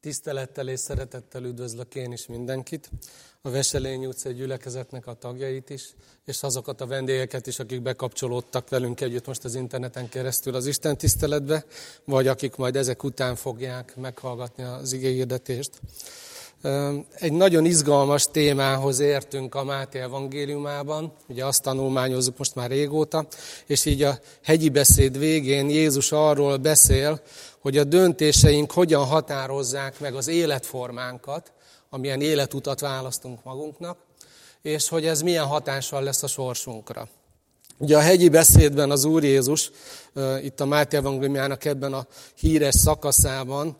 Tisztelettel és szeretettel üdvözlök én is mindenkit, a Veselény utcai gyülekezetnek a tagjait is, és azokat a vendégeket is, akik bekapcsolódtak velünk együtt most az interneten keresztül az Isten tiszteletbe, vagy akik majd ezek után fogják meghallgatni az igényhirdetést. Egy nagyon izgalmas témához értünk a Máté evangéliumában, ugye azt tanulmányozzuk most már régóta, és így a hegyi beszéd végén Jézus arról beszél, hogy a döntéseink hogyan határozzák meg az életformánkat, amilyen életutat választunk magunknak, és hogy ez milyen hatással lesz a sorsunkra. Ugye a hegyi beszédben az Úr Jézus, itt a Máté Evangéliumának ebben a híres szakaszában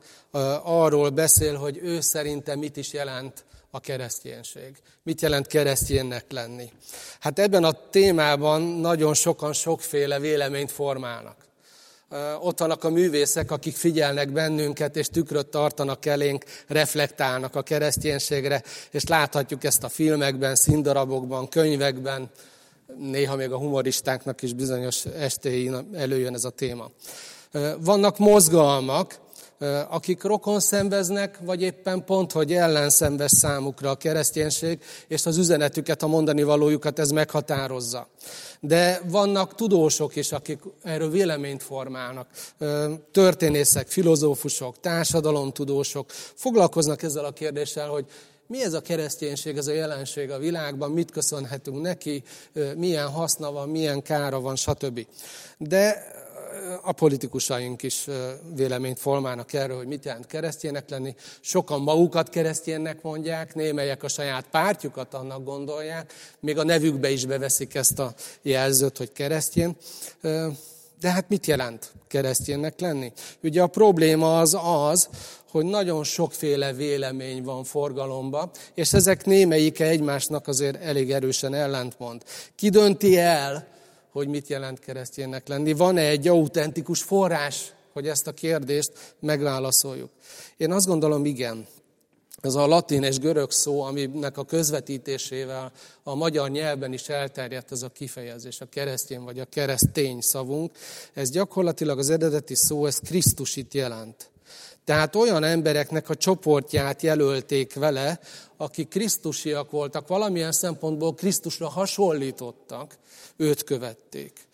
arról beszél, hogy ő szerinte mit is jelent a kereszténység. Mit jelent kereszténynek lenni? Hát ebben a témában nagyon sokan sokféle véleményt formálnak. Ott vannak a művészek, akik figyelnek bennünket, és tükröt tartanak elénk, reflektálnak a kereszténységre, és láthatjuk ezt a filmekben, színdarabokban, könyvekben, néha még a humoristáknak is bizonyos estéin előjön ez a téma. Vannak mozgalmak, akik rokon szenveznek, vagy éppen pont, hogy ellenszenvez számukra a kereszténység, és az üzenetüket, a mondani valójukat ez meghatározza. De vannak tudósok is, akik erről véleményt formálnak. Történészek, filozófusok, társadalomtudósok foglalkoznak ezzel a kérdéssel, hogy mi ez a kereszténység, ez a jelenség a világban, mit köszönhetünk neki, milyen haszna van, milyen kára van, stb. De a politikusaink is véleményt formálnak erről, hogy mit jelent keresztjének lenni. Sokan magukat keresztjénnek mondják, némelyek a saját pártjukat annak gondolják, még a nevükbe is beveszik ezt a jelzőt, hogy keresztjén. De hát mit jelent keresztjénnek lenni? Ugye a probléma az az, hogy nagyon sokféle vélemény van forgalomba, és ezek némelyike egymásnak azért elég erősen ellentmond. Ki dönti el, hogy mit jelent kereszténynek lenni? Van-e egy autentikus forrás, hogy ezt a kérdést megválaszoljuk? Én azt gondolom, igen. Ez a latin és görög szó, aminek a közvetítésével a magyar nyelven is elterjedt ez a kifejezés, a keresztény vagy a keresztény szavunk. Ez gyakorlatilag az eredeti szó, ez Krisztusit jelent. Tehát olyan embereknek a csoportját jelölték vele, akik krisztusiak voltak, valamilyen szempontból Krisztusra hasonlítottak, őt követték.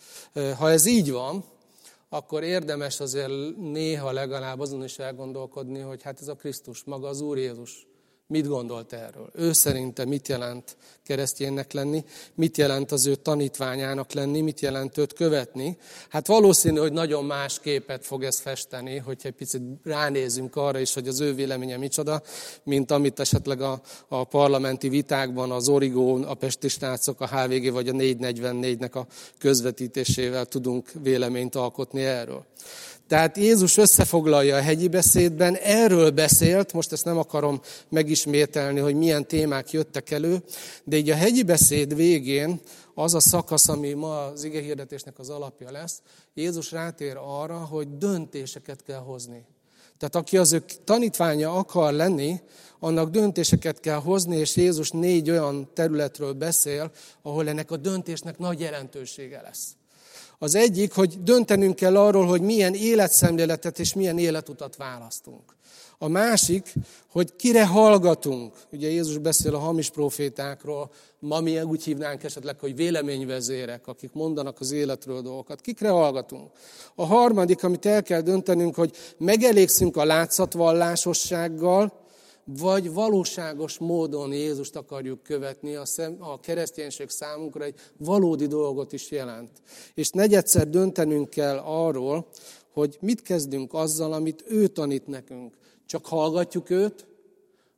Ha ez így van, akkor érdemes azért néha legalább azon is elgondolkodni, hogy hát ez a Krisztus, maga az Úr Jézus Mit gondolt erről? Ő szerinte mit jelent kereszténynek lenni? Mit jelent az ő tanítványának lenni? Mit jelent őt követni? Hát valószínű, hogy nagyon más képet fog ez festeni, hogyha egy picit ránézünk arra is, hogy az ő véleménye micsoda, mint amit esetleg a, a parlamenti vitákban az Origó, a Pestistácok, a HVG vagy a 444-nek a közvetítésével tudunk véleményt alkotni erről. Tehát Jézus összefoglalja a hegyi beszédben, erről beszélt, most ezt nem akarom megismételni, hogy milyen témák jöttek elő, de így a hegyi beszéd végén az a szakasz, ami ma az igehirdetésnek az alapja lesz, Jézus rátér arra, hogy döntéseket kell hozni. Tehát aki az ő tanítványa akar lenni, annak döntéseket kell hozni, és Jézus négy olyan területről beszél, ahol ennek a döntésnek nagy jelentősége lesz. Az egyik, hogy döntenünk kell arról, hogy milyen életszemléletet és milyen életutat választunk. A másik, hogy kire hallgatunk. Ugye Jézus beszél a hamis profétákról, ma mi úgy hívnánk esetleg, hogy véleményvezérek, akik mondanak az életről dolgokat. Kikre hallgatunk? A harmadik, amit el kell döntenünk, hogy megelégszünk a látszatvallásossággal, vagy valóságos módon Jézust akarjuk követni, a, szem, a kereszténység számunkra egy valódi dolgot is jelent. És negyedszer döntenünk kell arról, hogy mit kezdünk azzal, amit ő tanít nekünk. Csak hallgatjuk őt,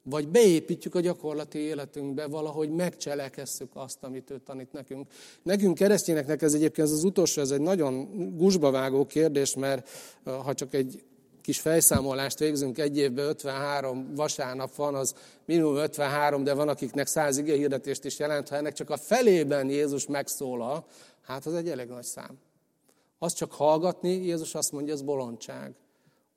vagy beépítjük a gyakorlati életünkbe, valahogy megcselekesszük azt, amit ő tanít nekünk. Nekünk keresztényeknek ez egyébként ez az utolsó, ez egy nagyon gusba vágó kérdés, mert ha csak egy kis fejszámolást végzünk, egy évben 53 vasárnap van, az minimum 53, de van, akiknek 100 hirdetést is jelent. Ha ennek csak a felében Jézus megszólal, hát az egy elég nagy szám. Azt csak hallgatni, Jézus azt mondja, ez bolondság.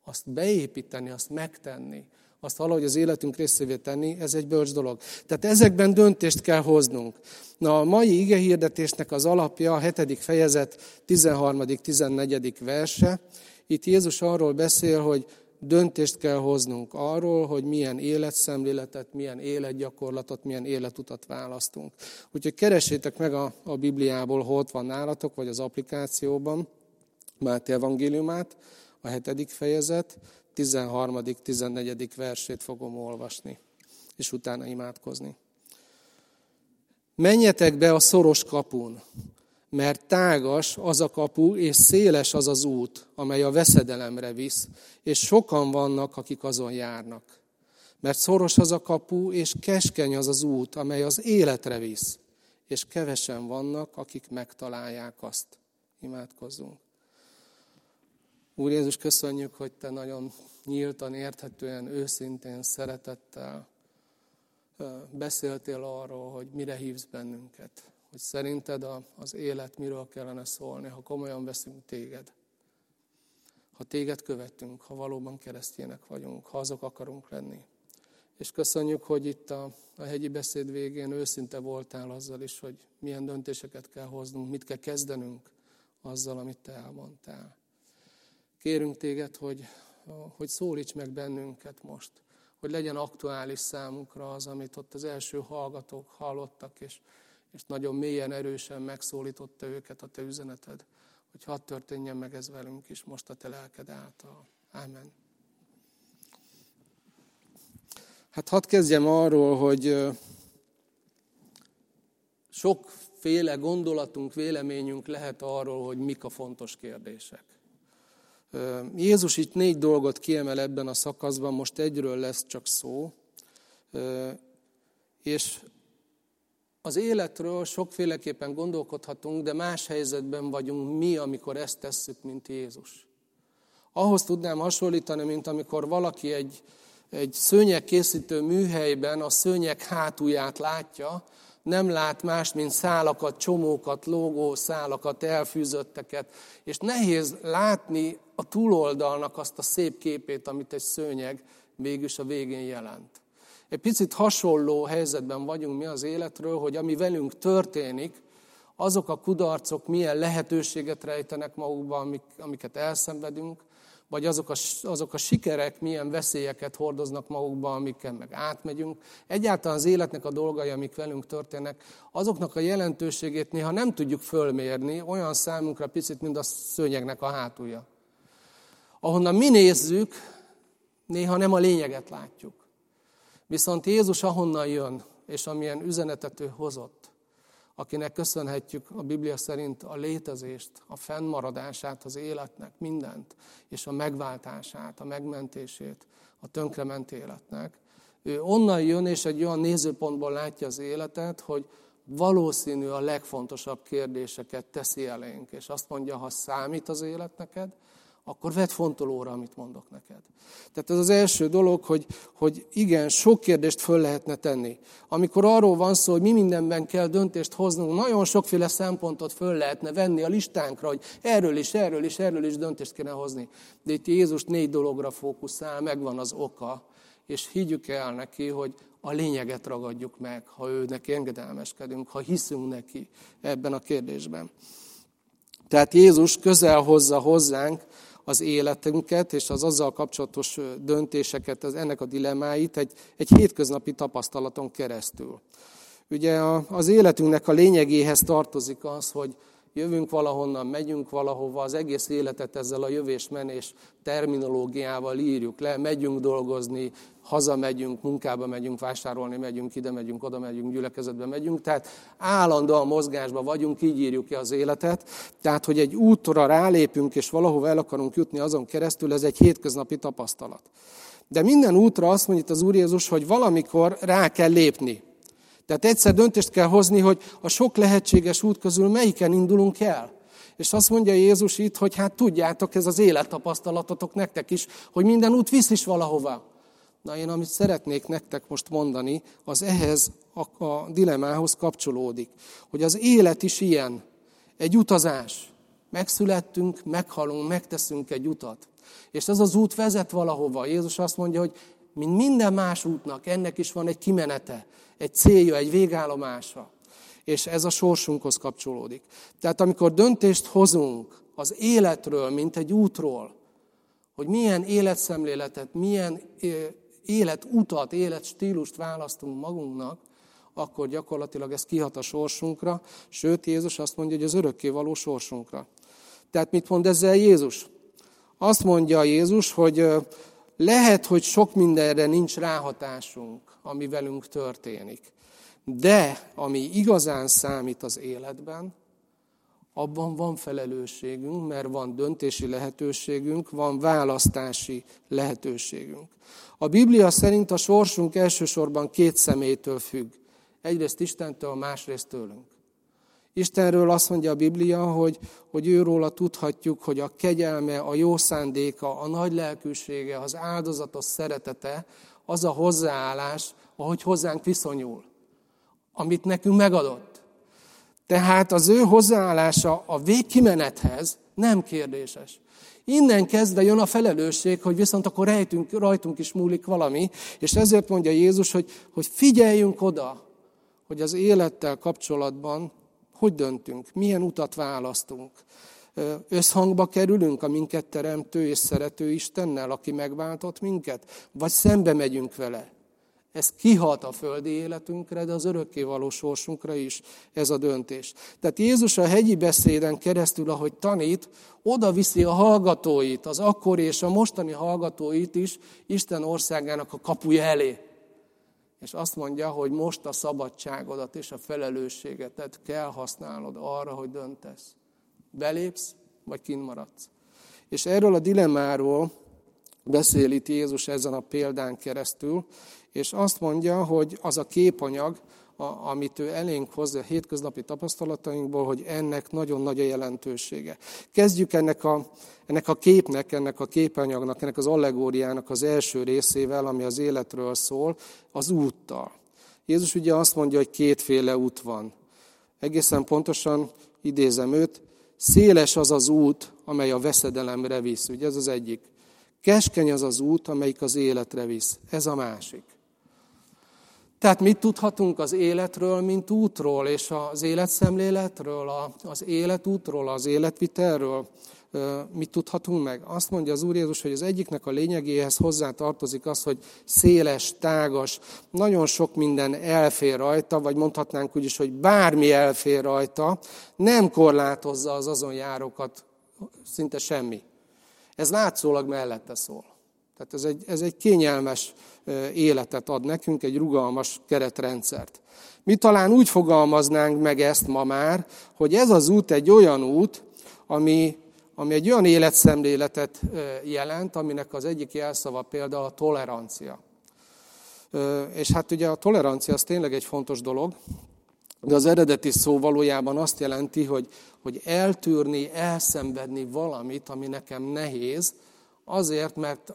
Azt beépíteni, azt megtenni, azt valahogy az életünk részévé tenni, ez egy bölcs dolog. Tehát ezekben döntést kell hoznunk. Na, a mai igehirdetésnek az alapja a 7. fejezet 13.-14. verse, itt Jézus arról beszél, hogy döntést kell hoznunk arról, hogy milyen életszemléletet, milyen életgyakorlatot, milyen életutat választunk. Úgyhogy keresétek meg a, a Bibliából, hol van nálatok, vagy az applikációban, Máté evangéliumát, a hetedik fejezet, 13. 14. versét fogom olvasni, és utána imádkozni. Menjetek be a szoros kapun, mert tágas az a kapu, és széles az az út, amely a veszedelemre visz, és sokan vannak, akik azon járnak. Mert szoros az a kapu, és keskeny az az út, amely az életre visz, és kevesen vannak, akik megtalálják azt. Imádkozzunk. Úr Jézus, köszönjük, hogy Te nagyon nyíltan, érthetően, őszintén, szeretettel beszéltél arról, hogy mire hívsz bennünket. Hogy szerinted az élet miről kellene szólni, ha komolyan veszünk téged. Ha téged követünk, ha valóban keresztjének vagyunk, ha azok akarunk lenni. És köszönjük, hogy itt a, a hegyi beszéd végén őszinte voltál azzal is, hogy milyen döntéseket kell hoznunk, mit kell kezdenünk azzal, amit te elmondtál. Kérünk téged, hogy, hogy szólíts meg bennünket most, hogy legyen aktuális számunkra az, amit ott az első hallgatók hallottak, és, és nagyon mélyen, erősen megszólította őket a te üzeneted, hogy hadd történjen meg ez velünk is most a te lelked által. Ámen. Hát hadd kezdjem arról, hogy sokféle gondolatunk, véleményünk lehet arról, hogy mik a fontos kérdések. Jézus itt négy dolgot kiemel ebben a szakaszban, most egyről lesz csak szó, és az életről sokféleképpen gondolkodhatunk, de más helyzetben vagyunk mi, amikor ezt tesszük, mint Jézus. Ahhoz tudnám hasonlítani, mint amikor valaki egy, egy szőnyeg készítő műhelyben a szőnyeg hátulját látja, nem lát más, mint szálakat, csomókat, lógó szálakat, elfűzötteket, és nehéz látni a túloldalnak azt a szép képét, amit egy szőnyeg mégis a végén jelent. Egy picit hasonló helyzetben vagyunk mi az életről, hogy ami velünk történik, azok a kudarcok milyen lehetőséget rejtenek magukban, amiket elszenvedünk, vagy azok a, azok a sikerek milyen veszélyeket hordoznak magukba, amikkel meg átmegyünk. Egyáltalán az életnek a dolgai, amik velünk történnek, azoknak a jelentőségét néha nem tudjuk fölmérni, olyan számunkra picit, mint a szőnyegnek a hátulja. Ahonnan mi nézzük, néha nem a lényeget látjuk. Viszont Jézus ahonnan jön, és amilyen üzenetet ő hozott, akinek köszönhetjük a Biblia szerint a létezést, a fennmaradását az életnek, mindent, és a megváltását, a megmentését a tönkrement életnek. Ő onnan jön, és egy olyan nézőpontból látja az életet, hogy valószínű a legfontosabb kérdéseket teszi elénk, és azt mondja, ha számít az élet neked, akkor vedd fontolóra, amit mondok neked. Tehát ez az első dolog, hogy, hogy igen, sok kérdést föl lehetne tenni. Amikor arról van szó, hogy mi mindenben kell döntést hoznunk, nagyon sokféle szempontot föl lehetne venni a listánkra, hogy erről is, erről is, erről is döntést kéne hozni. De itt Jézus négy dologra fókuszál, megvan az oka, és higgyük el neki, hogy a lényeget ragadjuk meg, ha ő neki engedelmeskedünk, ha hiszünk neki ebben a kérdésben. Tehát Jézus közel hozza hozzánk az életünket és az azzal kapcsolatos döntéseket, az ennek a dilemáit egy, egy hétköznapi tapasztalaton keresztül. Ugye az életünknek a lényegéhez tartozik az, hogy jövünk valahonnan, megyünk valahova, az egész életet ezzel a jövés-menés terminológiával írjuk le, megyünk dolgozni, hazamegyünk, munkába megyünk, vásárolni megyünk, ide megyünk, oda megyünk, gyülekezetbe megyünk, tehát állandóan mozgásban vagyunk, így írjuk ki az életet. Tehát, hogy egy útra rálépünk, és valahova el akarunk jutni azon keresztül, ez egy hétköznapi tapasztalat. De minden útra azt mondja itt az Úr Jézus, hogy valamikor rá kell lépni. Tehát egyszer döntést kell hozni, hogy a sok lehetséges út közül melyiken indulunk el. És azt mondja Jézus itt, hogy hát tudjátok, ez az élettapasztalatotok nektek is, hogy minden út visz is valahova. Na én amit szeretnék nektek most mondani, az ehhez a, a dilemához kapcsolódik. Hogy az élet is ilyen, egy utazás. Megszülettünk, meghalunk, megteszünk egy utat. És ez az út vezet valahova. Jézus azt mondja, hogy mint minden más útnak, ennek is van egy kimenete, egy célja, egy végállomása. És ez a sorsunkhoz kapcsolódik. Tehát amikor döntést hozunk az életről, mint egy útról, hogy milyen életszemléletet, milyen életutat, életstílust választunk magunknak, akkor gyakorlatilag ez kihat a sorsunkra, sőt Jézus azt mondja, hogy az örökkévaló sorsunkra. Tehát mit mond ezzel Jézus? Azt mondja Jézus, hogy lehet, hogy sok mindenre nincs ráhatásunk, ami velünk történik. De ami igazán számít az életben, abban van felelősségünk, mert van döntési lehetőségünk, van választási lehetőségünk. A Biblia szerint a sorsunk elsősorban két szemétől függ. Egyrészt Istentől, másrészt tőlünk. Istenről azt mondja a Biblia, hogy, hogy őróla tudhatjuk, hogy a kegyelme, a jó szándéka, a nagy lelkűsége, az áldozatos szeretete, az a hozzáállás, ahogy hozzánk viszonyul, amit nekünk megadott. Tehát az ő hozzáállása a végkimenethez nem kérdéses. Innen kezdve jön a felelősség, hogy viszont akkor rejtünk, rajtunk is múlik valami, és ezért mondja Jézus, hogy, hogy figyeljünk oda, hogy az élettel kapcsolatban hogy döntünk, milyen utat választunk. Összhangba kerülünk a minket teremtő és szerető Istennel, aki megváltott minket, vagy szembe megyünk vele. Ez kihat a földi életünkre, de az örökkévaló sorsunkra is ez a döntés. Tehát Jézus a hegyi beszéden keresztül, ahogy tanít, oda viszi a hallgatóit, az akkori és a mostani hallgatóit is Isten országának a kapuja elé. És azt mondja, hogy most a szabadságodat és a felelősségetet kell használnod arra, hogy döntesz. Belépsz, vagy kint maradsz. És erről a dilemmáról beszél itt Jézus ezen a példán keresztül, és azt mondja, hogy az a képanyag, a, amit ő elénk hozza a hétköznapi tapasztalatainkból, hogy ennek nagyon nagy a jelentősége. Kezdjük ennek a, ennek a képnek, ennek a képanyagnak, ennek az allegóriának az első részével, ami az életről szól, az úttal. Jézus ugye azt mondja, hogy kétféle út van. Egészen pontosan idézem őt, széles az az út, amely a veszedelemre visz. Ugye ez az egyik. Keskeny az az út, amelyik az életre visz. Ez a másik. Tehát mit tudhatunk az életről, mint útról, és az életszemléletről, az életútról, az életvitelről? Mit tudhatunk meg? Azt mondja az Úr Jézus, hogy az egyiknek a lényegéhez hozzá tartozik az, hogy széles, tágas, nagyon sok minden elfér rajta, vagy mondhatnánk úgy is, hogy bármi elfér rajta, nem korlátozza az azon járókat szinte semmi. Ez látszólag mellette szól. Tehát ez egy, ez egy kényelmes életet ad nekünk, egy rugalmas keretrendszert. Mi talán úgy fogalmaznánk meg ezt ma már, hogy ez az út egy olyan út, ami, ami egy olyan életszemléletet jelent, aminek az egyik jelszava például a tolerancia. És hát ugye a tolerancia az tényleg egy fontos dolog, de az eredeti szó valójában azt jelenti, hogy, hogy eltűrni, elszenvedni valamit, ami nekem nehéz, azért, mert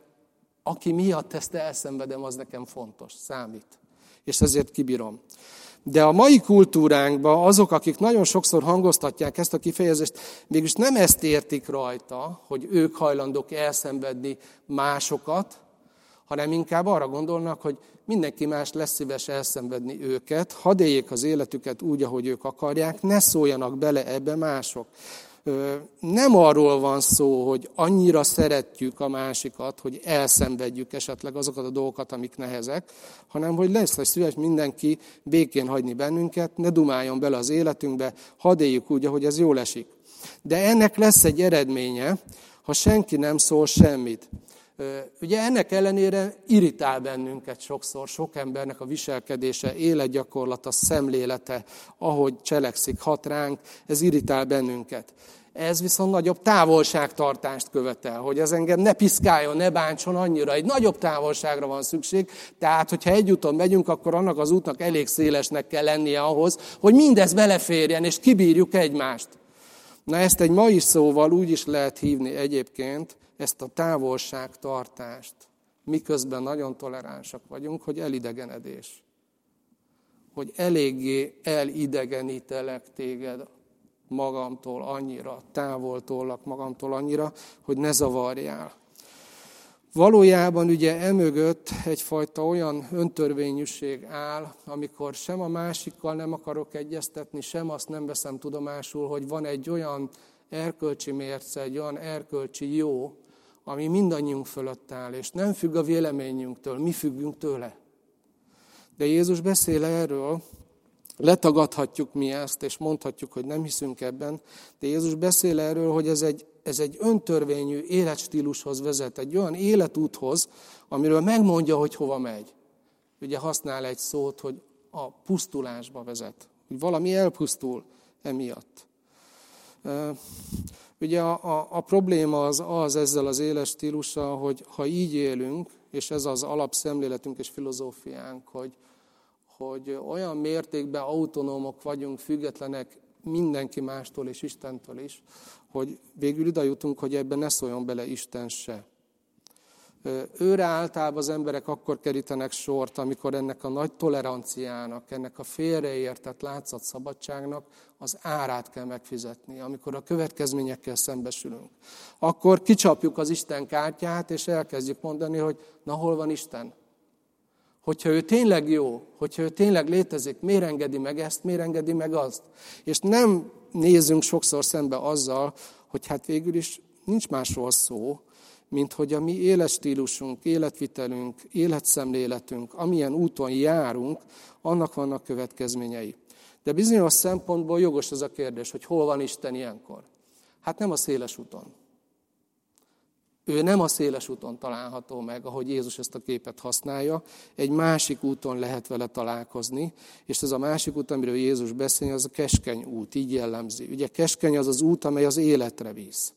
aki miatt ezt elszenvedem, az nekem fontos, számít. És ezért kibírom. De a mai kultúránkban azok, akik nagyon sokszor hangoztatják ezt a kifejezést, mégis nem ezt értik rajta, hogy ők hajlandók elszenvedni másokat, hanem inkább arra gondolnak, hogy mindenki más lesz szíves elszenvedni őket, hadd éljék az életüket úgy, ahogy ők akarják, ne szóljanak bele ebbe mások nem arról van szó, hogy annyira szeretjük a másikat, hogy elszenvedjük esetleg azokat a dolgokat, amik nehezek, hanem hogy lesz, hogy szíves mindenki békén hagyni bennünket, ne dumáljon bele az életünkbe, hadd éljük úgy, ahogy ez jól esik. De ennek lesz egy eredménye, ha senki nem szól semmit. Ugye ennek ellenére irritál bennünket sokszor, sok embernek a viselkedése, életgyakorlata, szemlélete, ahogy cselekszik, hat ránk, ez irritál bennünket. Ez viszont nagyobb távolságtartást követel, hogy ez engem ne piszkáljon, ne bántson annyira. Egy nagyobb távolságra van szükség, tehát hogyha egy úton megyünk, akkor annak az útnak elég szélesnek kell lennie ahhoz, hogy mindez beleférjen, és kibírjuk egymást. Na ezt egy mai szóval úgy is lehet hívni egyébként, ezt a távolságtartást, miközben nagyon toleránsak vagyunk, hogy elidegenedés. Hogy eléggé elidegenítelek téged magamtól annyira, távol tollak magamtól annyira, hogy ne zavarjál. Valójában ugye emögött egyfajta olyan öntörvényűség áll, amikor sem a másikkal nem akarok egyeztetni, sem azt nem veszem tudomásul, hogy van egy olyan erkölcsi mérce, egy olyan erkölcsi jó, ami mindannyiunk fölött áll, és nem függ a véleményünktől, mi függünk tőle. De Jézus beszél erről, letagadhatjuk mi ezt, és mondhatjuk, hogy nem hiszünk ebben, de Jézus beszél erről, hogy ez egy, ez egy öntörvényű életstílushoz vezet, egy olyan életúthoz, amiről megmondja, hogy hova megy. Ugye használ egy szót, hogy a pusztulásba vezet, hogy valami elpusztul emiatt. Ugye a, a, a probléma az, az ezzel az éles stílussal, hogy ha így élünk, és ez az alapszemléletünk és filozófiánk, hogy, hogy olyan mértékben autonómok vagyunk, függetlenek mindenki mástól és Istentől is, hogy végül ide jutunk, hogy ebben ne szóljon bele Isten se. Őre általában az emberek akkor kerítenek sort, amikor ennek a nagy toleranciának, ennek a félreértett látszat szabadságnak az árát kell megfizetni, amikor a következményekkel szembesülünk. Akkor kicsapjuk az Isten kártyát, és elkezdjük mondani, hogy na hol van Isten? Hogyha ő tényleg jó, hogyha ő tényleg létezik, miért engedi meg ezt, miért engedi meg azt? És nem nézzünk sokszor szembe azzal, hogy hát végül is nincs másról szó, mint hogy a mi életstílusunk, életvitelünk, életszemléletünk, amilyen úton járunk, annak vannak következményei. De bizonyos szempontból jogos az a kérdés, hogy hol van Isten ilyenkor. Hát nem a széles úton. Ő nem a széles úton található meg, ahogy Jézus ezt a képet használja, egy másik úton lehet vele találkozni, és ez a másik út, amiről Jézus beszél, az a keskeny út, így jellemzi. Ugye keskeny az az út, amely az életre visz.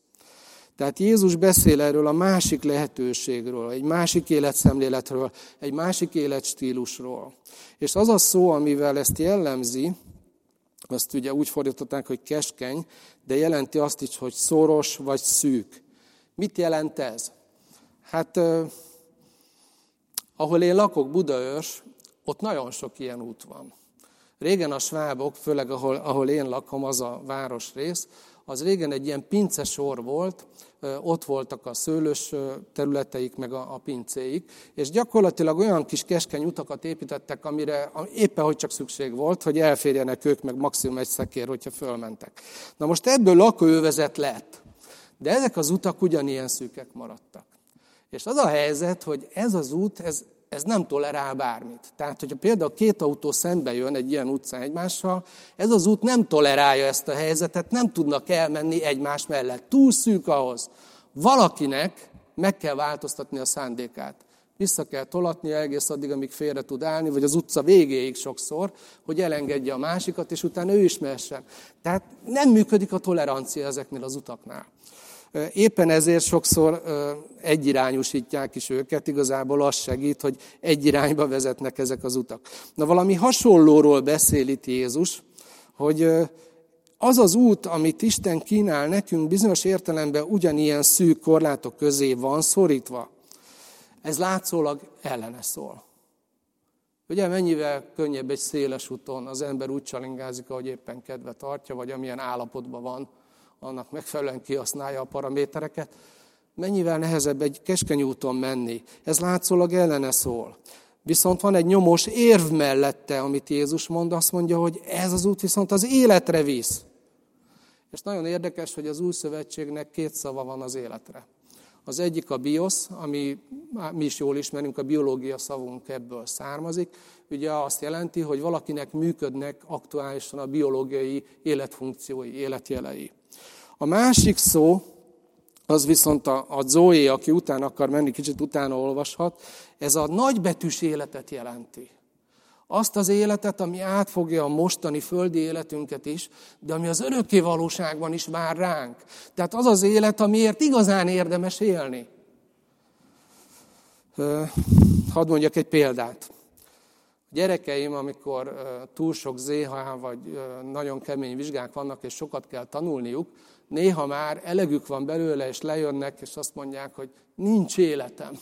Tehát Jézus beszél erről a másik lehetőségről, egy másik életszemléletről, egy másik életstílusról. És az a szó, amivel ezt jellemzi, azt ugye úgy fordították, hogy keskeny, de jelenti azt is, hogy szoros vagy szűk. Mit jelent ez? Hát, eh, ahol én lakok, Budaörs, ott nagyon sok ilyen út van. Régen a svábok, főleg ahol, ahol én lakom, az a városrész, az régen egy ilyen pincesor volt, ott voltak a szőlős területeik, meg a, a pincéik, és gyakorlatilag olyan kis keskeny utakat építettek, amire éppen hogy csak szükség volt, hogy elférjenek ők, meg maximum egy szekér, hogyha fölmentek. Na most ebből lakóövezet lett, de ezek az utak ugyanilyen szűkek maradtak. És az a helyzet, hogy ez az út, ez ez nem tolerál bármit. Tehát, hogyha például két autó szembe jön egy ilyen utcán egymással, ez az út nem tolerálja ezt a helyzetet, nem tudnak elmenni egymás mellett. Túl szűk ahhoz. Valakinek meg kell változtatni a szándékát. Vissza kell tolatnia egész addig, amíg félre tud állni, vagy az utca végéig sokszor, hogy elengedje a másikat, és utána ő is mehessen. Tehát nem működik a tolerancia ezeknél az utaknál. Éppen ezért sokszor egyirányúsítják is őket, igazából az segít, hogy egy irányba vezetnek ezek az utak. Na valami hasonlóról beszél itt Jézus, hogy az az út, amit Isten kínál nekünk, bizonyos értelemben ugyanilyen szűk korlátok közé van szorítva. Ez látszólag ellene szól. Ugye mennyivel könnyebb egy széles úton az ember úgy csalingázik, ahogy éppen kedve tartja, vagy amilyen állapotban van, annak megfelelően kihasználja a paramétereket, mennyivel nehezebb egy keskeny úton menni. Ez látszólag ellene szól. Viszont van egy nyomós érv mellette, amit Jézus mond, azt mondja, hogy ez az út viszont az életre visz. És nagyon érdekes, hogy az új szövetségnek két szava van az életre. Az egyik a biosz, ami mi is jól ismerünk, a biológia szavunk ebből származik. Ugye azt jelenti, hogy valakinek működnek aktuálisan a biológiai életfunkciói, életjelei. A másik szó, az viszont a, a Zoe, aki utána akar menni, kicsit utána olvashat, ez a nagybetűs életet jelenti. Azt az életet, ami átfogja a mostani földi életünket is, de ami az örökké valóságban is vár ránk. Tehát az az élet, amiért igazán érdemes élni. Hadd mondjak egy példát. A gyerekeim, amikor túl sok ZH vagy nagyon kemény vizsgák vannak, és sokat kell tanulniuk, néha már elegük van belőle, és lejönnek, és azt mondják, hogy nincs életem.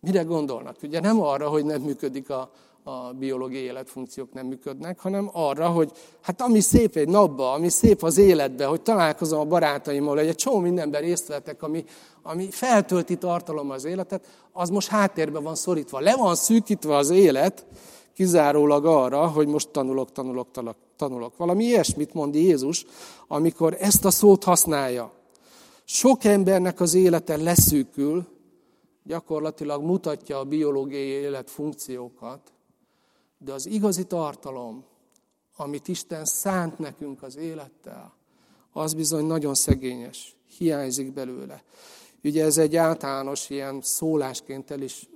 Mire gondolnak? Ugye nem arra, hogy nem működik a, a biológiai életfunkciók nem működnek, hanem arra, hogy hát ami szép egy napba, ami szép az életbe, hogy találkozom a barátaimmal, hogy egy csomó mindenben részt vettek, ami, ami feltölti tartalom az életet, az most háttérbe van szorítva. Le van szűkítve az élet, kizárólag arra, hogy most tanulok, tanulok, tanulok. tanulok. Valami ilyesmit mond Jézus, amikor ezt a szót használja. Sok embernek az élete leszűkül, gyakorlatilag mutatja a biológiai élet funkciókat, de az igazi tartalom, amit Isten szánt nekünk az élettel, az bizony nagyon szegényes, hiányzik belőle. Ugye ez egy általános ilyen szólásként el is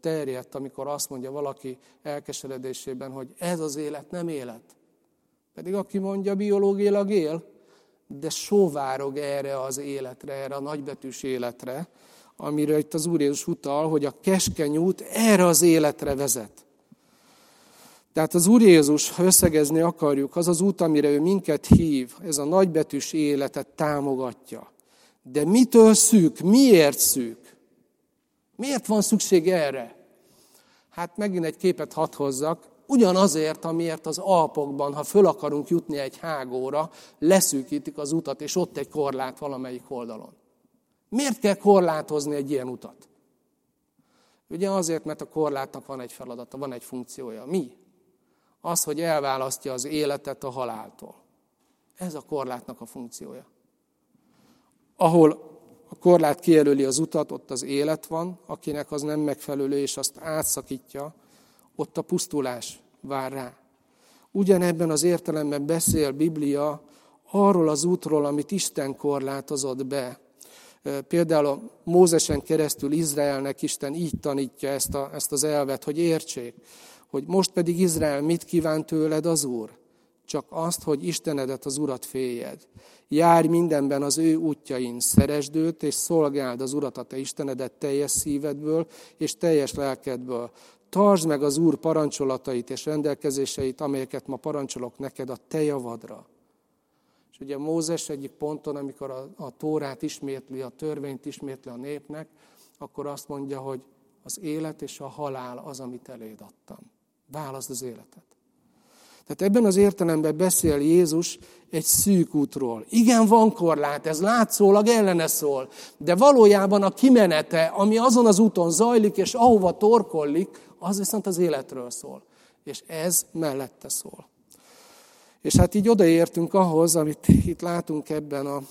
terjedt, amikor azt mondja valaki elkeseredésében, hogy ez az élet nem élet. Pedig aki mondja, biológiailag él, de sóvárog erre az életre, erre a nagybetűs életre, amire itt az Úr Jézus utal, hogy a keskeny út erre az életre vezet. Tehát az Úr Jézus, ha összegezni akarjuk, az az út, amire ő minket hív, ez a nagybetűs életet támogatja. De mitől szűk? Miért szűk? Miért van szükség erre? Hát megint egy képet hadd hozzak. Ugyanazért, amiért az Alpokban, ha föl akarunk jutni egy hágóra, leszűkítik az utat, és ott egy korlát valamelyik oldalon. Miért kell korlátozni egy ilyen utat? Ugye azért, mert a korlátnak van egy feladata, van egy funkciója. Mi? Az, hogy elválasztja az életet a haláltól. Ez a korlátnak a funkciója. Ahol a korlát kijelöli az utat, ott az élet van, akinek az nem megfelelő, és azt átszakítja, ott a pusztulás vár rá. Ugyanebben az értelemben beszél Biblia arról az útról, amit Isten korlátozott be. Például a Mózesen keresztül Izraelnek Isten így tanítja ezt, a, ezt az elvet, hogy értsék, hogy most pedig Izrael mit kíván tőled az Úr? Csak azt, hogy Istenedet, az Urat féljed. Járj mindenben az ő útjain, szeresd őt, és szolgáld az Urat, a te Istenedet teljes szívedből és teljes lelkedből. Tartsd meg az Úr parancsolatait és rendelkezéseit, amelyeket ma parancsolok neked a te javadra. És ugye Mózes egyik ponton, amikor a, a Tórát ismétli, a törvényt ismétli a népnek, akkor azt mondja, hogy az élet és a halál az, amit eléd adtam. Válaszd az életet. Tehát ebben az értelemben beszél Jézus egy szűk útról. Igen, van korlát, ez látszólag ellene szól, de valójában a kimenete, ami azon az úton zajlik, és ahova torkollik, az viszont az életről szól. És ez mellette szól. És hát így odaértünk ahhoz, amit itt látunk ebben a,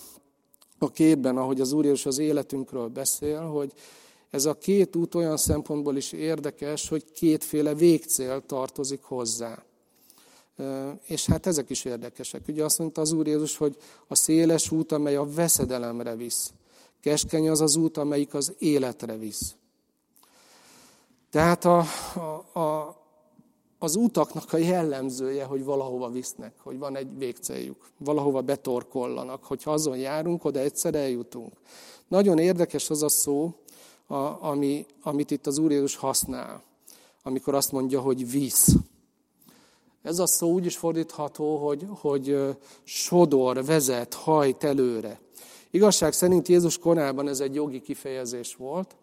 a képben, ahogy az Úr Jézus az életünkről beszél, hogy ez a két út olyan szempontból is érdekes, hogy kétféle végcél tartozik hozzá. És hát ezek is érdekesek. Ugye azt mondta az Úr Jézus, hogy a széles út, amely a veszedelemre visz. Keskeny az az út, amelyik az életre visz. Tehát a, a, a, az utaknak a jellemzője, hogy valahova visznek, hogy van egy végcéljuk, valahova betorkollanak, hogyha azon járunk, oda egyszer eljutunk. Nagyon érdekes az a szó, a, ami, amit itt az Úr Jézus használ, amikor azt mondja, hogy visz. Ez a szó úgy is fordítható, hogy, hogy sodor, vezet, hajt előre. Igazság szerint Jézus korában ez egy jogi kifejezés volt,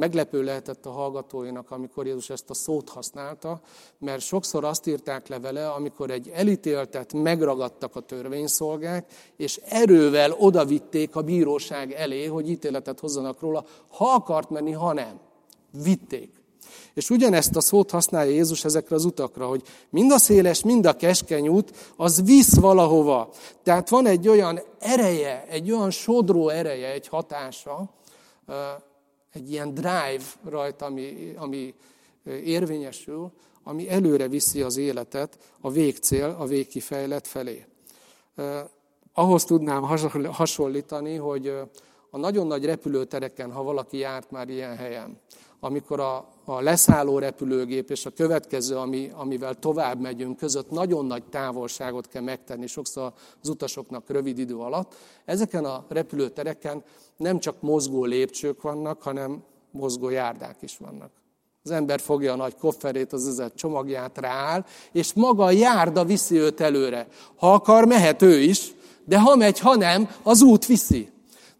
Meglepő lehetett a hallgatóinak, amikor Jézus ezt a szót használta, mert sokszor azt írták le vele, amikor egy elítéltet megragadtak a törvényszolgák, és erővel odavitték a bíróság elé, hogy ítéletet hozzanak róla, ha akart menni, ha nem. Vitték. És ugyanezt a szót használja Jézus ezekre az utakra, hogy mind a széles, mind a keskeny út, az visz valahova. Tehát van egy olyan ereje, egy olyan sodró ereje, egy hatása, egy ilyen drive rajta, ami, ami érvényesül, ami előre viszi az életet a végcél, a végkifejlet felé. Ahhoz tudnám hasonlítani, hogy a nagyon nagy repülőtereken, ha valaki járt már ilyen helyen, amikor a, a leszálló repülőgép és a következő, ami, amivel tovább megyünk között nagyon nagy távolságot kell megtenni, sokszor az utasoknak rövid idő alatt. Ezeken a repülőtereken nem csak mozgó lépcsők vannak, hanem mozgó járdák is vannak. Az ember fogja a nagy kofferét, az ezzel csomagját rááll, és maga a járda viszi őt előre. Ha akar, mehet ő is, de ha megy, ha nem, az út viszi.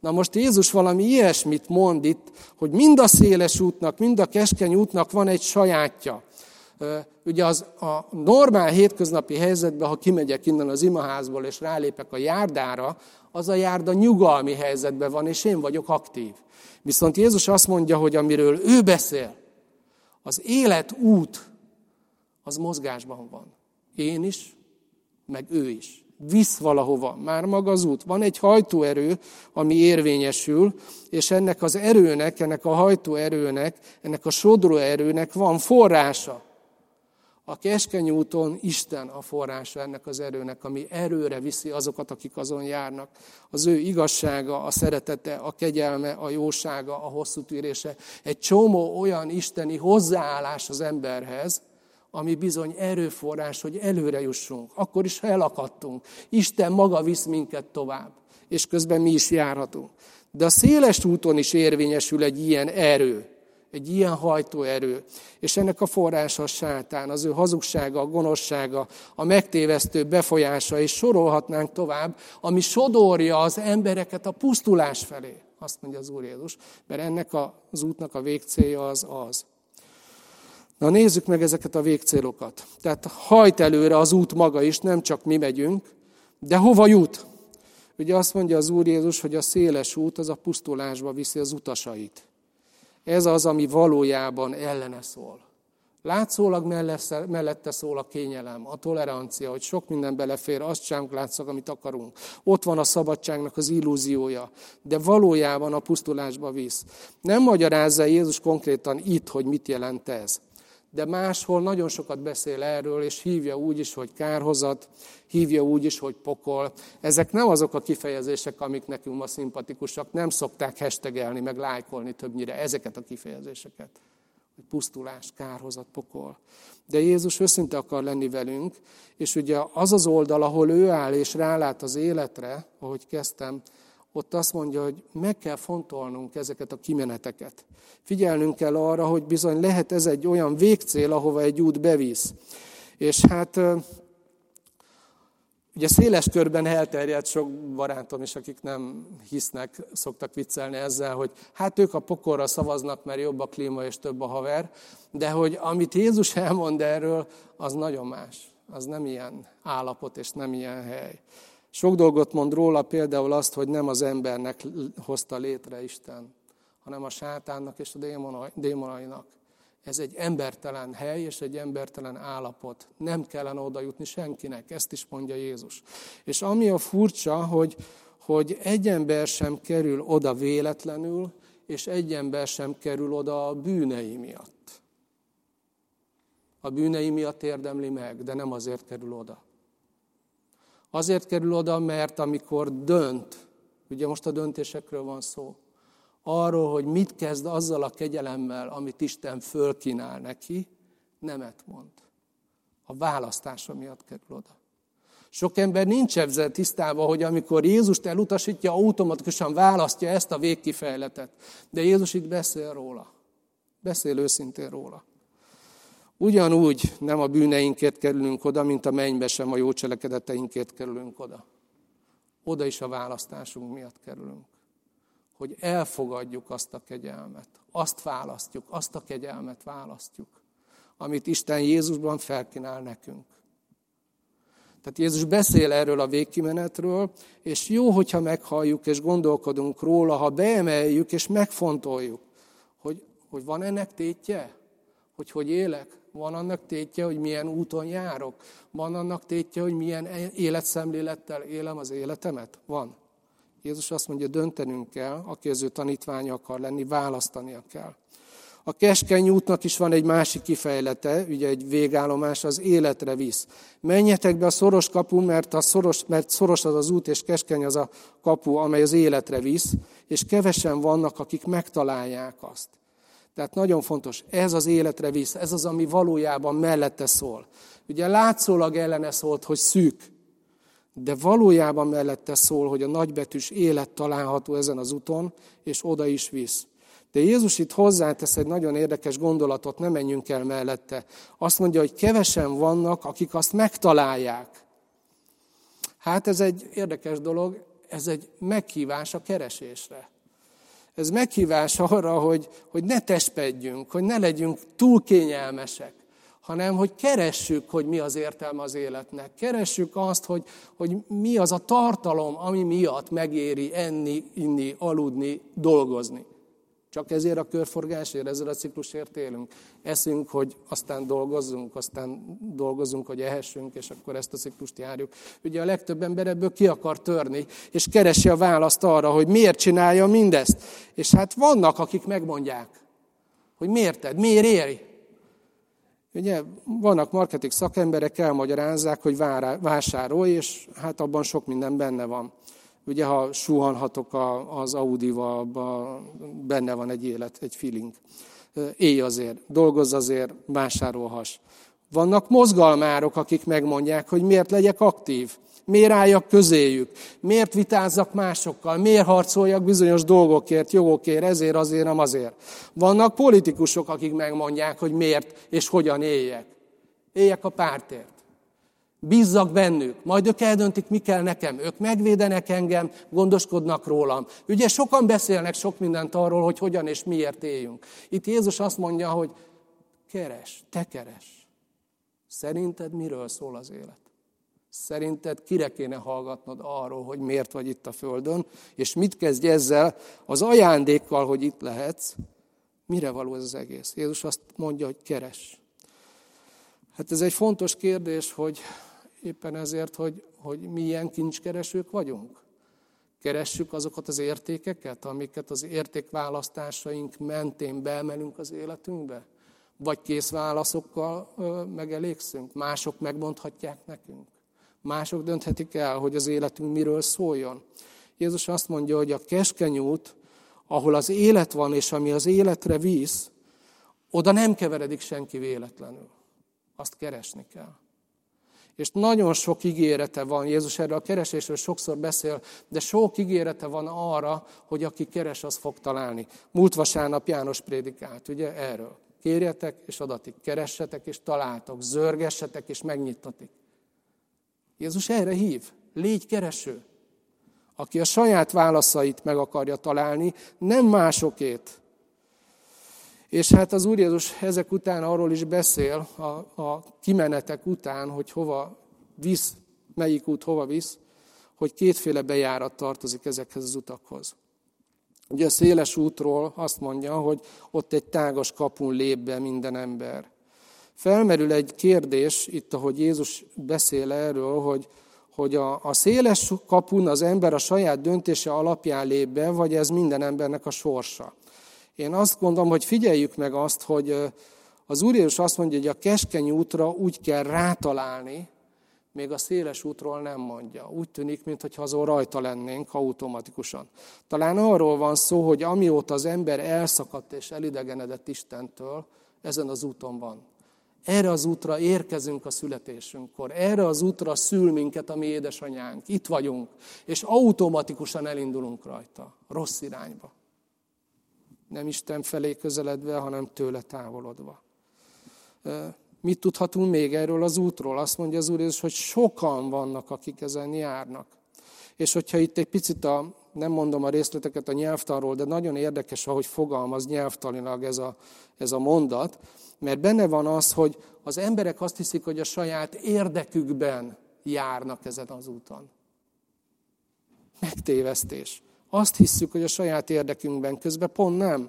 Na most Jézus valami ilyesmit mond itt, hogy mind a széles útnak, mind a keskeny útnak van egy sajátja. Ugye az a normál hétköznapi helyzetben, ha kimegyek innen az imaházból és rálépek a járdára, az a járda nyugalmi helyzetben van, és én vagyok aktív. Viszont Jézus azt mondja, hogy amiről ő beszél, az élet út, az mozgásban van. Én is, meg ő is. Visz valahova, már maga az út. Van egy hajtóerő, ami érvényesül, és ennek az erőnek, ennek a hajtóerőnek, ennek a sodró erőnek van forrása. A keskeny úton Isten a forrása ennek az erőnek, ami erőre viszi azokat, akik azon járnak. Az ő igazsága, a szeretete, a kegyelme, a jósága, a hosszú tűrése. Egy csomó olyan isteni hozzáállás az emberhez, ami bizony erőforrás, hogy előre jussunk. Akkor is, ha elakadtunk. Isten maga visz minket tovább, és közben mi is járhatunk. De a széles úton is érvényesül egy ilyen erő, egy ilyen hajtóerő. És ennek a forrása a sátán, az ő hazugsága, a gonoszsága, a megtévesztő befolyása, és sorolhatnánk tovább, ami sodorja az embereket a pusztulás felé. Azt mondja az Úr Jézus, mert ennek az útnak a végcélja az az. Na nézzük meg ezeket a végcélokat. Tehát hajt előre az út maga is, nem csak mi megyünk, de hova jut? Ugye azt mondja az Úr Jézus, hogy a széles út az a pusztulásba viszi az utasait. Ez az, ami valójában ellene szól. Látszólag mellette szól a kényelem, a tolerancia, hogy sok minden belefér, azt sem látszak, amit akarunk. Ott van a szabadságnak az illúziója, de valójában a pusztulásba visz. Nem magyarázza Jézus konkrétan itt, hogy mit jelent ez de máshol nagyon sokat beszél erről, és hívja úgy is, hogy kárhozat, hívja úgy is, hogy pokol. Ezek nem azok a kifejezések, amik nekünk ma szimpatikusak, nem szokták hashtagelni, meg lájkolni többnyire ezeket a kifejezéseket. Hogy pusztulás, kárhozat, pokol. De Jézus őszinte akar lenni velünk, és ugye az az oldal, ahol ő áll és rálát az életre, ahogy kezdtem, ott azt mondja, hogy meg kell fontolnunk ezeket a kimeneteket. Figyelnünk kell arra, hogy bizony lehet ez egy olyan végcél, ahova egy út bevisz. És hát ugye széles körben elterjedt sok barátom is, akik nem hisznek, szoktak viccelni ezzel, hogy hát ők a pokorra szavaznak, mert jobb a klíma és több a haver, de hogy amit Jézus elmond erről, az nagyon más. Az nem ilyen állapot és nem ilyen hely. Sok dolgot mond róla, például azt, hogy nem az embernek hozta létre Isten, hanem a sátánnak és a démonainak. Ez egy embertelen hely és egy embertelen állapot. Nem kellene oda jutni senkinek, ezt is mondja Jézus. És ami a furcsa, hogy, hogy egy ember sem kerül oda véletlenül, és egy ember sem kerül oda a bűnei miatt. A bűnei miatt érdemli meg, de nem azért kerül oda. Azért kerül oda, mert amikor dönt, ugye most a döntésekről van szó, arról, hogy mit kezd azzal a kegyelemmel, amit Isten fölkínál neki, nemet mond. A választása miatt kerül oda. Sok ember nincs ezzel tisztában, hogy amikor Jézust elutasítja, automatikusan választja ezt a végkifejletet. De Jézus itt beszél róla. Beszél őszintén róla. Ugyanúgy nem a bűneinkért kerülünk oda, mint a mennybe sem a jó cselekedeteinkért kerülünk oda. Oda is a választásunk miatt kerülünk. Hogy elfogadjuk azt a kegyelmet. Azt választjuk, azt a kegyelmet választjuk, amit Isten Jézusban felkínál nekünk. Tehát Jézus beszél erről a végkimenetről, és jó, hogyha meghalljuk és gondolkodunk róla, ha beemeljük és megfontoljuk, hogy, hogy van ennek tétje, hogy hogy élek, van annak tétje, hogy milyen úton járok. Van annak tétje, hogy milyen életszemlélettel élem az életemet. Van. Jézus azt mondja, döntenünk kell, aki az ő tanítványa akar lenni, választania kell. A keskeny útnak is van egy másik kifejlete, ugye egy végállomás, az életre visz. Menjetek be a szoros kapu, mert, a szoros, mert szoros az az út, és keskeny az a kapu, amely az életre visz, és kevesen vannak, akik megtalálják azt. Tehát nagyon fontos, ez az életre visz, ez az, ami valójában mellette szól. Ugye látszólag ellene szólt, hogy szűk, de valójában mellette szól, hogy a nagybetűs élet található ezen az úton, és oda is visz. De Jézus itt hozzátesz egy nagyon érdekes gondolatot, nem menjünk el mellette. Azt mondja, hogy kevesen vannak, akik azt megtalálják. Hát ez egy érdekes dolog, ez egy meghívás a keresésre. Ez meghívás arra, hogy, hogy ne testpedjünk, hogy ne legyünk túl kényelmesek, hanem hogy keressük, hogy mi az értelme az életnek. Keressük azt, hogy, hogy mi az a tartalom, ami miatt megéri enni, inni, aludni, dolgozni. Csak ezért a körforgásért, ezzel a ciklusért élünk. Eszünk, hogy aztán dolgozzunk, aztán dolgozunk, hogy ehessünk, és akkor ezt a ciklust járjuk. Ugye a legtöbb ember ebből ki akar törni, és keresi a választ arra, hogy miért csinálja mindezt. És hát vannak, akik megmondják, hogy miért miért éri. Ugye vannak marketing szakemberek, elmagyarázzák, hogy vásárolj, és hát abban sok minden benne van. Ugye, ha suhanhatok az Audi-val, benne van egy élet, egy feeling. Élj azért, dolgozz azért, vásárolhass. Vannak mozgalmárok, akik megmondják, hogy miért legyek aktív, miért álljak közéjük, miért vitázzak másokkal, miért harcoljak bizonyos dolgokért, jogokért, ezért, azért, nem azért. Vannak politikusok, akik megmondják, hogy miért és hogyan éljek. Éljek a pártért. Bízzak bennük, majd ők eldöntik, mi kell nekem. Ők megvédenek engem, gondoskodnak rólam. Ugye sokan beszélnek sok mindent arról, hogy hogyan és miért éljünk. Itt Jézus azt mondja, hogy keres, te keres. Szerinted miről szól az élet? Szerinted kire kéne hallgatnod arról, hogy miért vagy itt a Földön, és mit kezdj ezzel az ajándékkal, hogy itt lehetsz? Mire való ez az egész? Jézus azt mondja, hogy keres. Hát ez egy fontos kérdés, hogy éppen ezért, hogy, hogy milyen kincskeresők vagyunk. Keressük azokat az értékeket, amiket az értékválasztásaink mentén beemelünk az életünkbe? Vagy kész válaszokkal megelégszünk? Mások megmondhatják nekünk? Mások dönthetik el, hogy az életünk miről szóljon? Jézus azt mondja, hogy a keskeny út, ahol az élet van, és ami az életre visz, oda nem keveredik senki véletlenül. Azt keresni kell. És nagyon sok ígérete van, Jézus erről a keresésről sokszor beszél, de sok ígérete van arra, hogy aki keres, az fog találni. Múlt vasárnap János prédikált, ugye erről. Kérjetek, és adatik, keressetek, és találtok, zörgessetek, és megnyitatik. Jézus erre hív. Légy kereső. Aki a saját válaszait meg akarja találni, nem másokét. És hát az Úr Jézus ezek után arról is beszél, a, a kimenetek után, hogy hova visz, melyik út hova visz, hogy kétféle bejárat tartozik ezekhez az utakhoz. Ugye a széles útról azt mondja, hogy ott egy tágas kapun lép be minden ember. Felmerül egy kérdés, itt ahogy Jézus beszél erről, hogy, hogy a, a széles kapun az ember a saját döntése alapján lép be, vagy ez minden embernek a sorsa. Én azt gondolom, hogy figyeljük meg azt, hogy az Úr Jézus azt mondja, hogy a keskeny útra úgy kell rátalálni, még a széles útról nem mondja. Úgy tűnik, mintha azon rajta lennénk automatikusan. Talán arról van szó, hogy amióta az ember elszakadt és elidegenedett Istentől, ezen az úton van. Erre az útra érkezünk a születésünkkor. Erre az útra szül minket a mi édesanyánk. Itt vagyunk, és automatikusan elindulunk rajta, rossz irányba. Nem Isten felé közeledve, hanem tőle távolodva. Mit tudhatunk még erről az útról? Azt mondja az Úr Jézus, hogy sokan vannak, akik ezen járnak. És hogyha itt egy picit a, nem mondom a részleteket a nyelvtanról, de nagyon érdekes, ahogy fogalmaz nyelvtanilag ez a, ez a mondat, mert benne van az, hogy az emberek azt hiszik, hogy a saját érdekükben járnak ezen az úton. Megtévesztés. Azt hisszük, hogy a saját érdekünkben, közben pont nem.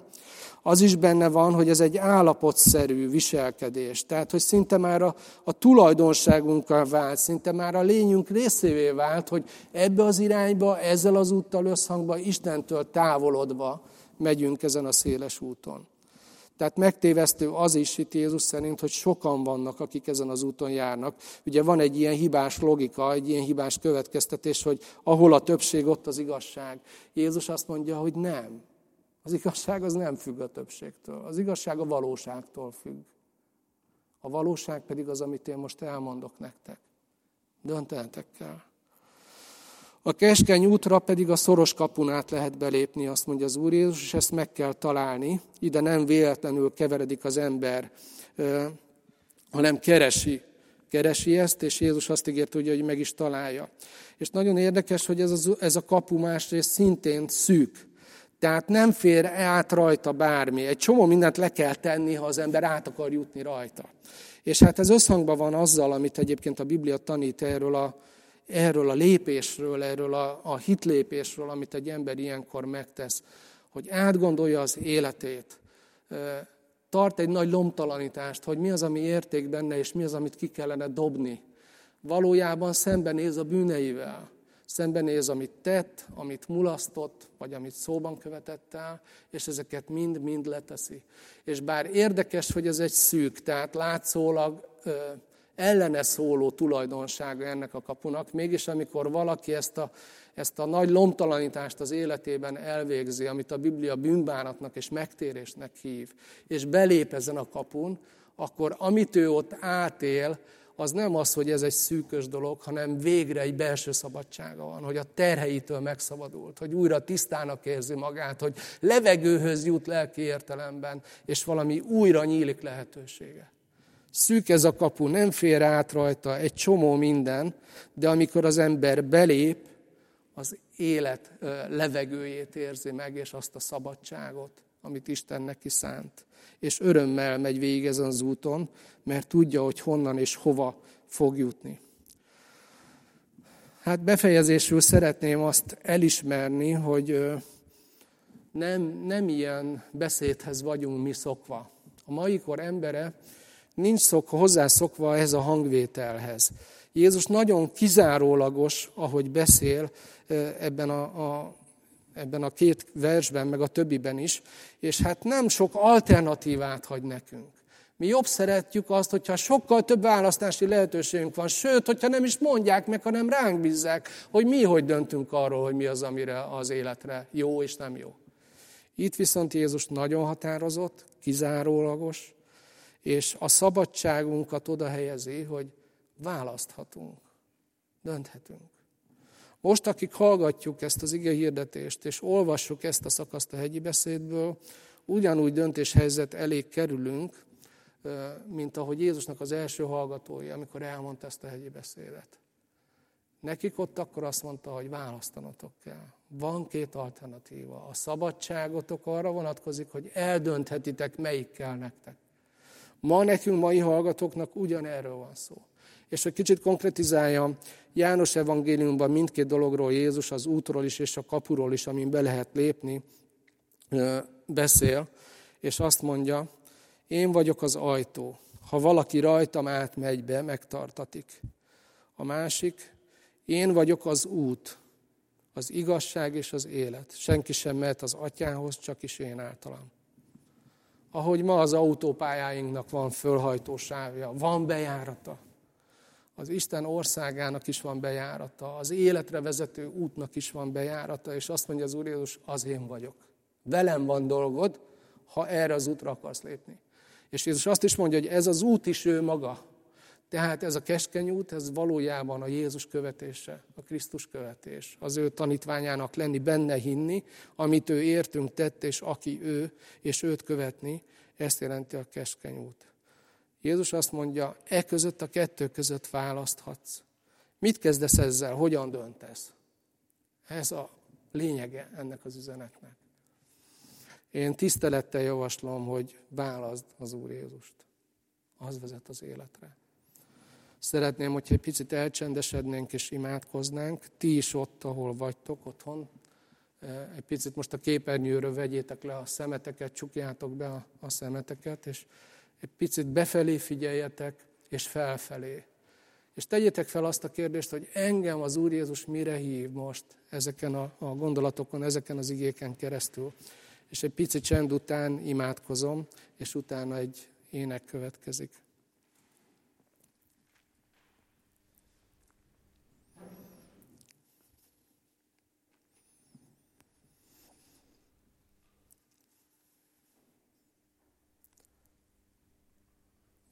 Az is benne van, hogy ez egy állapotszerű viselkedés. Tehát, hogy szinte már a, a tulajdonságunkkal vált, szinte már a lényünk részévé vált, hogy ebbe az irányba, ezzel az úttal összhangba, Istentől távolodva megyünk ezen a széles úton. Tehát megtévesztő az is itt Jézus szerint, hogy sokan vannak, akik ezen az úton járnak. Ugye van egy ilyen hibás logika, egy ilyen hibás következtetés, hogy ahol a többség, ott az igazság. Jézus azt mondja, hogy nem. Az igazság az nem függ a többségtől. Az igazság a valóságtól függ. A valóság pedig az, amit én most elmondok nektek. Döntenetek kell. A keskeny útra pedig a szoros kapunát lehet belépni, azt mondja az Úr Jézus, és ezt meg kell találni. Ide nem véletlenül keveredik az ember, hanem keresi, keresi ezt, és Jézus azt ígért, hogy meg is találja. És nagyon érdekes, hogy ez a, ez a kapu másrészt szintén szűk. Tehát nem fér át rajta bármi. Egy csomó mindent le kell tenni, ha az ember át akar jutni rajta. És hát ez összhangban van azzal, amit egyébként a Biblia tanít erről a, erről a lépésről, erről a, a hitlépésről, amit egy ember ilyenkor megtesz, hogy átgondolja az életét, tart egy nagy lomtalanítást, hogy mi az, ami érték benne, és mi az, amit ki kellene dobni. Valójában szembenéz a bűneivel, szembenéz, amit tett, amit mulasztott, vagy amit szóban követett el, és ezeket mind-mind leteszi. És bár érdekes, hogy ez egy szűk, tehát látszólag ellene szóló tulajdonsága ennek a kapunak, mégis amikor valaki ezt a, ezt a nagy lomtalanítást az életében elvégzi, amit a Biblia bűnbánatnak és megtérésnek hív, és belép ezen a kapun, akkor amit ő ott átél, az nem az, hogy ez egy szűkös dolog, hanem végre egy belső szabadsága van, hogy a terheitől megszabadult, hogy újra tisztának érzi magát, hogy levegőhöz jut lelki értelemben, és valami újra nyílik lehetősége. Szűk ez a kapu, nem fér át rajta egy csomó minden, de amikor az ember belép, az élet levegőjét érzi meg, és azt a szabadságot, amit Isten neki szánt. És örömmel megy végig ezen az úton, mert tudja, hogy honnan és hova fog jutni. Hát befejezésül szeretném azt elismerni, hogy nem, nem ilyen beszédhez vagyunk mi szokva. A mai kor embere nincs szok, hozzászokva ez a hangvételhez. Jézus nagyon kizárólagos, ahogy beszél ebben a, a, ebben a két versben, meg a többiben is, és hát nem sok alternatívát hagy nekünk. Mi jobb szeretjük azt, hogyha sokkal több választási lehetőségünk van, sőt, hogyha nem is mondják meg, hanem ránk bízzák, hogy mi hogy döntünk arról, hogy mi az, amire az életre jó és nem jó. Itt viszont Jézus nagyon határozott, kizárólagos, és a szabadságunkat oda helyezi, hogy választhatunk, dönthetünk. Most, akik hallgatjuk ezt az ige hirdetést, és olvassuk ezt a szakaszt a hegyi beszédből, ugyanúgy döntéshelyzet elég kerülünk, mint ahogy Jézusnak az első hallgatói, amikor elmondta ezt a hegyi beszédet. Nekik ott akkor azt mondta, hogy választanatok kell. Van két alternatíva. A szabadságotok arra vonatkozik, hogy eldönthetitek, melyik kell nektek. Ma nekünk, mai hallgatóknak ugyanerről van szó. És hogy kicsit konkretizáljam, János evangéliumban mindkét dologról Jézus, az útról is és a kapuról is, amin be lehet lépni, beszél, és azt mondja, én vagyok az ajtó. Ha valaki rajtam átmegy be, megtartatik. A másik, én vagyok az út, az igazság és az élet. Senki sem mehet az atyához, csak is én általam. Ahogy ma az autópályáinknak van fölhajtósávja, van bejárata. Az Isten országának is van bejárata, az életre vezető útnak is van bejárata, és azt mondja az Úr Jézus, az én vagyok. Velem van dolgod, ha erre az útra akarsz lépni. És Jézus azt is mondja, hogy ez az út is ő maga. Tehát ez a keskeny út, ez valójában a Jézus követése, a Krisztus követés. Az ő tanítványának lenni, benne hinni, amit ő értünk tett, és aki ő, és őt követni, ezt jelenti a keskeny út. Jézus azt mondja, e között a kettő között választhatsz. Mit kezdesz ezzel? Hogyan döntesz? Ez a lényege ennek az üzenetnek. Én tisztelettel javaslom, hogy válaszd az Úr Jézust. Az vezet az életre. Szeretném, hogyha egy picit elcsendesednénk és imádkoznánk. Ti is ott, ahol vagytok, otthon. Egy picit most a képernyőről vegyétek le a szemeteket, csukjátok be a, szemeteket, és egy picit befelé figyeljetek, és felfelé. És tegyétek fel azt a kérdést, hogy engem az Úr Jézus mire hív most ezeken a, a gondolatokon, ezeken az igéken keresztül. És egy pici csend után imádkozom, és utána egy ének következik.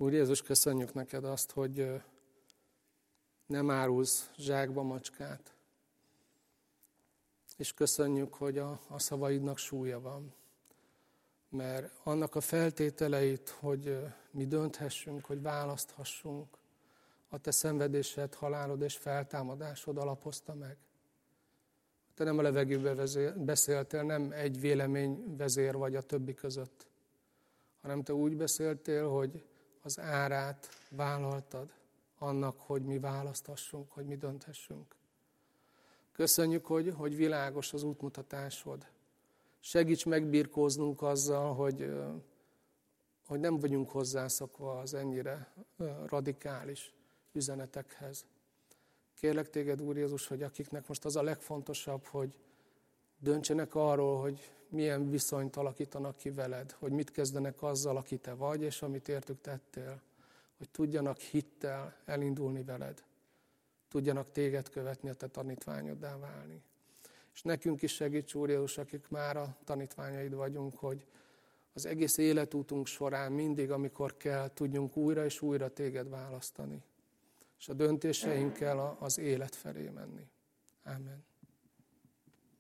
Úr Jézus, köszönjük neked azt, hogy nem árulsz zsákba macskát. És köszönjük, hogy a, a szavaidnak súlya van. Mert annak a feltételeit, hogy mi dönthessünk, hogy választhassunk, a te szenvedésed, halálod és feltámadásod alapozta meg. Te nem a levegőbe beszéltél, nem egy vélemény vezér vagy a többi között, hanem te úgy beszéltél, hogy az árát vállaltad annak, hogy mi választhassunk, hogy mi dönthessünk. Köszönjük, hogy, hogy világos az útmutatásod, Segíts megbirkóznunk azzal, hogy, hogy nem vagyunk hozzászokva az ennyire radikális üzenetekhez. Kérlek téged, Úr Jézus, hogy akiknek most az a legfontosabb, hogy döntsenek arról, hogy milyen viszonyt alakítanak ki veled, hogy mit kezdenek azzal, aki te vagy, és amit értük tettél, hogy tudjanak hittel elindulni veled, tudjanak téged követni, a te tanítványoddá válni. És nekünk is segíts, Úr Jézus, akik már a tanítványaid vagyunk, hogy az egész életútunk során mindig, amikor kell, tudjunk újra és újra téged választani. És a döntéseinkkel az élet felé menni. Amen.